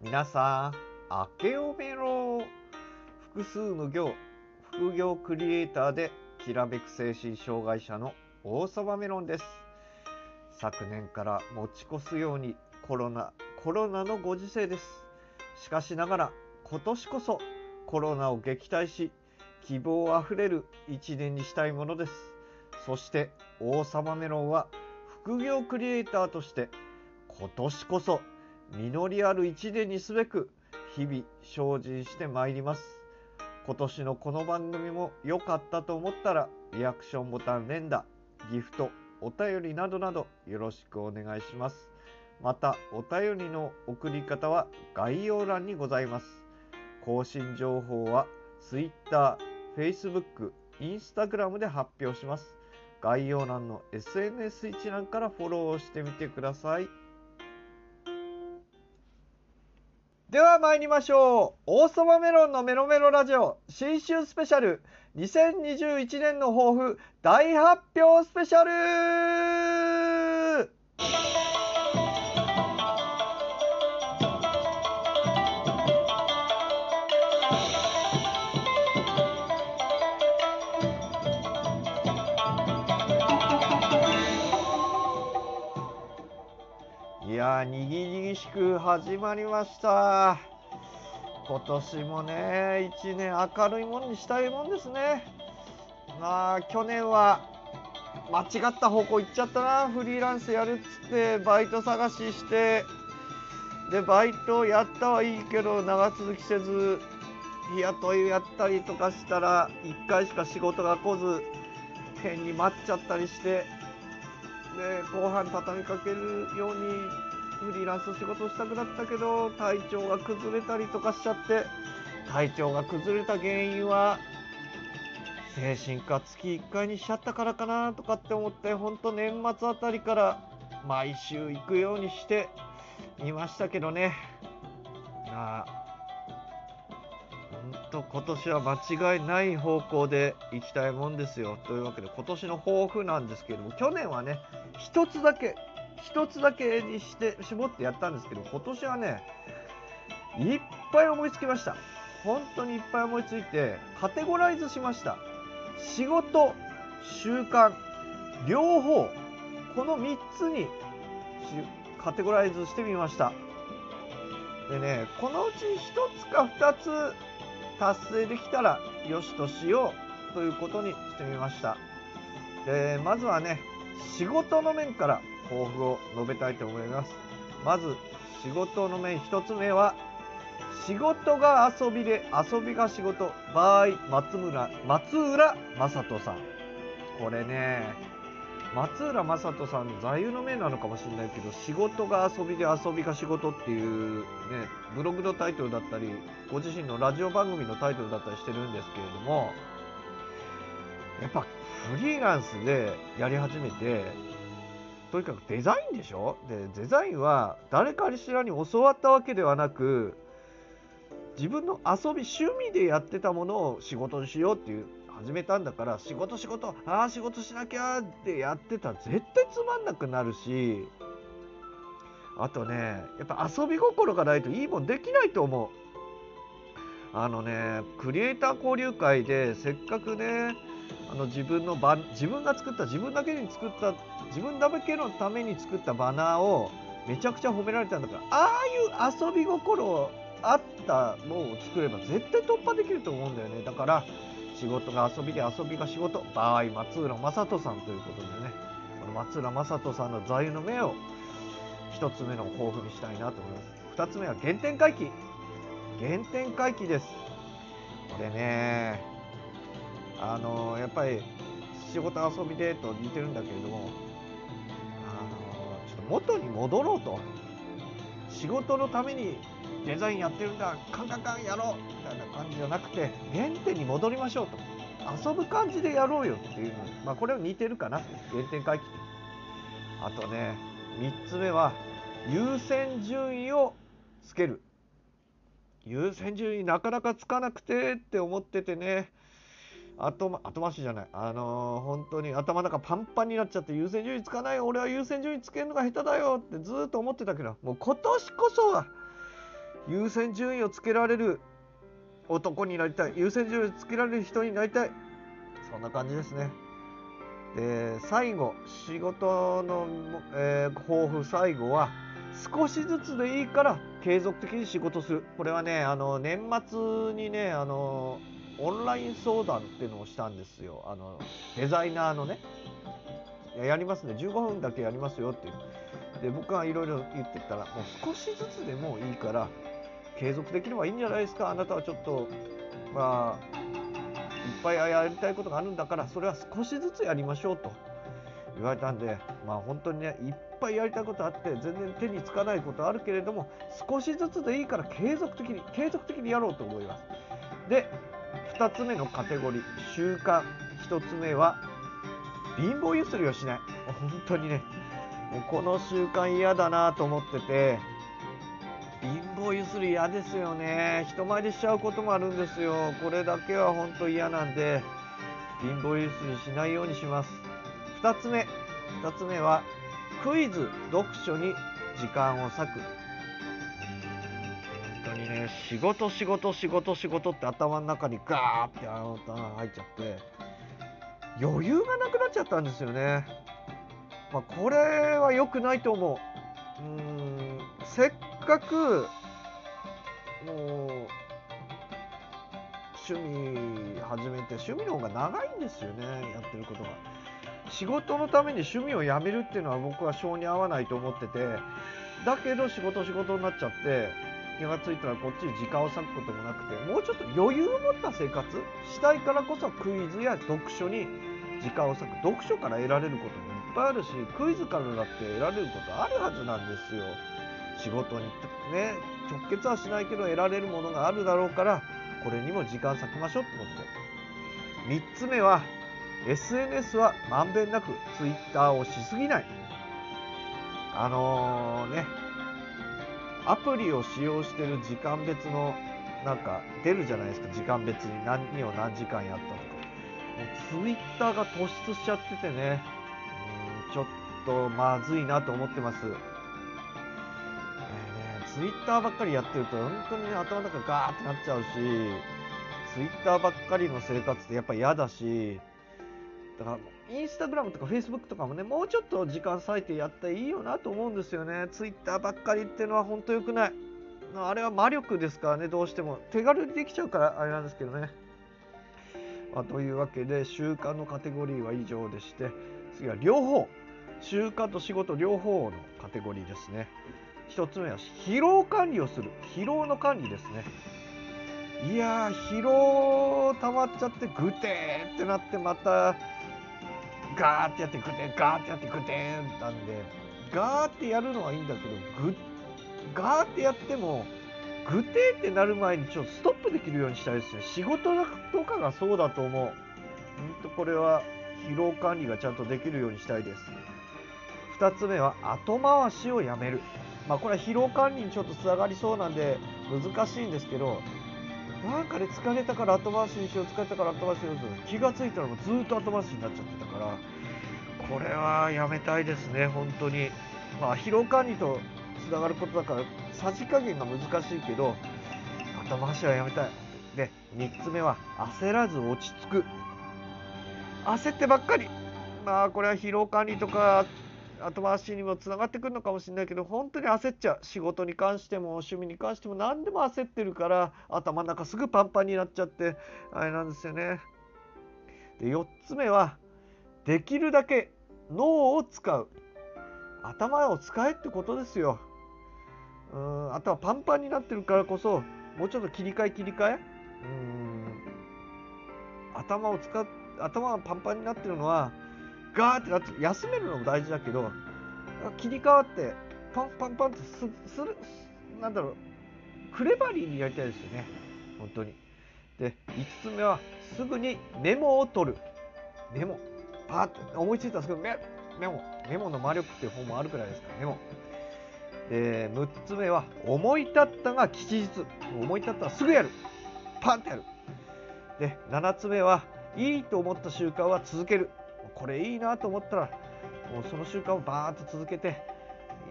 皆さん、明けおめろ複数無業、副業クリエイターできらめく精神障害者の王様メロンです。昨年から持ち越すようにコロナ、コロナのご時世です。しかしながら今年こそコロナを撃退し、希望あふれる一年にしたいものです。そして王様メロンは副業クリエイターとして今年こそ実りある一年にすべく日々精進してまいります。今年のこの番組も良かったと思ったらリアクションボタン連打、ギフト、お便りなどなどよろしくお願いします。またお便りの送り方は概要欄にございます。更新情報は Twitter、Facebook、Instagram で発表します。概要欄の SNS 一覧からフォローしてみてください。では参りましょう。王様メロンのメロメロラジオ新春スペシャル2021年の抱負大発表スペシャルや、にぎにしく始まりました。今年もね、一年明るいものにしたいもんですね。まあ、去年は間違った方向行っちゃったな、フリーランスやるっつって、バイト探しして、で、バイトやったはいいけど、長続きせず、日雇いやったりとかしたら、1回しか仕事が来ず、変に待っちゃったりして、で後半畳みかけるようにフリーランス仕事したくなったけど体調が崩れたりとかしちゃって体調が崩れた原因は精神科月1回にしちゃったからかなとかって思って本当年末あたりから毎週行くようにしていましたけどね。まあ本当今年は間違いない方向で行きたいもんですよ。というわけで今年の抱負なんですけれども去年はね一つだけ一つだけにして絞ってやったんですけど今年はねいっぱい思いつきました。本当にいっぱい思いついてカテゴライズしました。仕事習慣両方この3つにカテゴライズしてみました。でねこのうち1つか2つ達成できたらよしとしようということにしてみました。でまずはね仕事の面から抱負を述べたいと思います。まず仕事の面1つ目は仕事が遊びで遊びが仕事。場合松村松浦正人さん。これね松浦正人さんの座右の銘なのかもしれないけど仕事が遊びで遊びが仕事っていうねブログのタイトルだったりご自身のラジオ番組のタイトルだったりしてるんですけれどもやっぱフリーランスでやり始めてとにかくデザインでしょ？でデザインは誰かしらに教わったわけではなく自分の遊び趣味でやってたものを仕事にしようっていう始めたんだから仕事仕事ああ仕事しなきゃってやってたら絶対つまんなくなるしあとねやっぱ遊び心がないといいもんできないと思う。あのねクリエイター交流会でせっかくねの自分のバ自分が作った自分だけに作った自分だけのために作ったバナーをめちゃくちゃ褒められたんだからああいう遊び心あったのを作れば絶対突破できると思うんだよね。だから仕事が遊びで遊びが仕事。場合松浦正人さんということでね。この松浦正人さんの座右の銘を1つ目の抱負にしたいなと思います。2つ目は原点回帰。原点回帰です。これねあのやっぱり仕事遊びでと似てるんだけれどもあのちょっと元に戻ろうと。仕事のためにデザインやってるんだカンカンカンやろうみたいな感じじゃなくて原点に戻りましょうと。遊ぶ感じでやろうよっていうの。まあこれは似てるかな。原点回帰あとね3つ目は優先順位をつける。優先順位なかなかつかなくてって思っててね。後後回しじゃない。あのー本当に頭の中パンパンになっちゃって優先順位つかない俺は優先順位つけるのが下手だよってずっと思ってたけどもう今年こそは優先順位をつけられる男になりたい。優先順位をつけられる人になりたい。そんな感じですね。で最後仕事の、えー、抱負最後は少しずつでいいから継続的に仕事する。これはねあの年末にねあのオンライン相談っていうのをしたんですよ。あのデザイナーのね。やりますね。15分だけやりますよって。で僕がいろいろ言ってたらもう少しずつでもいいから継続できればいいんじゃないですか。あなたはちょっとまあいっぱいやりたいことがあるんだからそれは少しずつやりましょうと。言われたんでまあ本当にねいっぱいやりたいことあって全然手につかないことあるけれども少しずつでいいから継続的に継続的にやろうと思います。で2つ目のカテゴリー習慣。1つ目は貧乏ゆすりをしない。本当にね。もうこの習慣嫌だなと思ってて貧乏ゆすり嫌ですよね。人前でしちゃうこともあるんですよ。これだけは本当嫌なんで貧乏ゆすりしないようにします。2つ目。2つ目はクイズ読書に時間を割く。仕事仕事仕事仕事って頭の中にガーって頭入っちゃって余裕がなくなっちゃったんですよね。まあ、これは良くないと思う。うんせっかくもう趣味始めて趣味の方が長いんですよねやってることが。仕事のために趣味をやめるっていうのは僕は性に合わないと思っててだけど仕事仕事になっちゃって気が付いたらこっちに時間を割くこともなくてもうちょっと余裕を持った生活したいからこそクイズや読書に時間を割く読書から得られることもいっぱいある。しクイズからだって得られることあるはずなんですよ仕事にね直結はしないけど得られるものがあるだろうからこれにも時間割きましょうってことで3つ目は SNS はまんべんなく Twitter をしすぎない。あのー、ねアプリを使用してる時間別のなんか出るじゃないですか。時間別に何を何時間やったとか。もう Twitter が突出しちゃっててね。うんちょっとまずいなと思ってます。ねツイッターばっかりやってると本当に、ね、頭の中ガーってなっちゃうしツイッターばっかりの生活ってやっぱ嫌だしだからインスタグラムとかフェイスブックとかもねもうちょっと時間割いてやったらいいよなと思うんですよね。ツイッターばっかりっていうのは本当良くない。あれは魔力ですからねどうしても手軽にできちゃうからあれなんですけどね、まあ、というわけで習慣のカテゴリーは以上でして次は両方。習慣と仕事両方のカテゴリーですね。1つ目は疲労管理をする。疲労の管理ですね。いやー疲労溜まっちゃってグテーってなってまたガーってやってグテーガーってやってグテーなんでガーってやるのはいいんだけどグガーってやってもグテーってなる前にちょっとストップできるようにしたいですね仕事とかがそうだと思う。ほんとこれは疲労管理がちゃんとできるようにしたいです。2つ目は後回しをやめる。まあ、これは疲労管理にちょっとつながりそうなんで難しいんですけどなんかね疲れたから後回しにしよう疲れたから後回しにしよう気が付いたらもうずっと後回しになっちゃってたからこれはやめたいですね本当に。まあ疲労管理とつながることだからさじ加減が難しいけど後回しはやめたい。で3つ目は焦らず落ち着く。焦ってばっかり。まあこれは疲労管理とか後回しにもつながってくるのかもしれないけど本当に焦っちゃう仕事に関しても趣味に関しても何でも焦ってるから頭の中すぐパンパンになっちゃってあれなんですよね。で4つ目はできるだけ脳を使う頭を使えってことですよ。うん頭パンパンになってるからこそもうちょっと切り替え切り替えうん頭を使う頭がパンパンになってるのはガーってなって休めるのも大事だけど切り替わってパンパンパンってするなんだろうクレバリーにやりたいですよね。本当に。で5つ目はすぐにメモを取る。メモ。パーッと思いついたんですけどメメモ。メモの魔力っていう本もあるくらいですからメモ。で6つ目は思い立ったが吉日。思い立ったらすぐやる。パンってやる。で7つ目はいいと思った習慣は続ける。これいいなと思ったらもうその習慣をバーッと続けて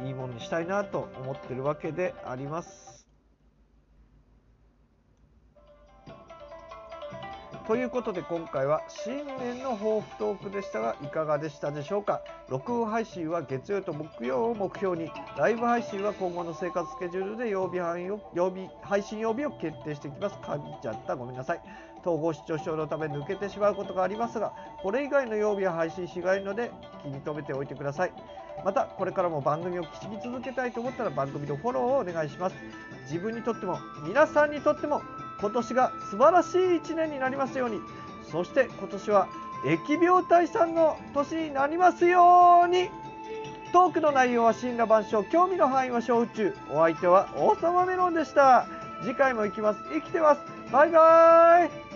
いいものにしたいなと思ってるわけであります。ということで今回は新年の抱負トークでしたがいかがでしたでしょうか？録音配信は月曜と木曜を目標にライブ配信は今後の生活スケジュールで曜日配を曜日配信曜日を決定していきます。かびちゃったごめんなさい。統合失調症のため抜けてしまうことがありますがこれ以外の曜日は配信しがいので気に留めておいてください。またこれからも番組を聞き続けたいと思ったら番組のフォローをお願いします。自分にとっても皆さんにとっても今年が素晴らしい1年になりますように。そして今年は疫病退散の年になりますように。トークの内容は神羅万象興味の範囲は小宇宙。お相手は王様メロンでした。次回も行きます。生きてます。バイバーイ。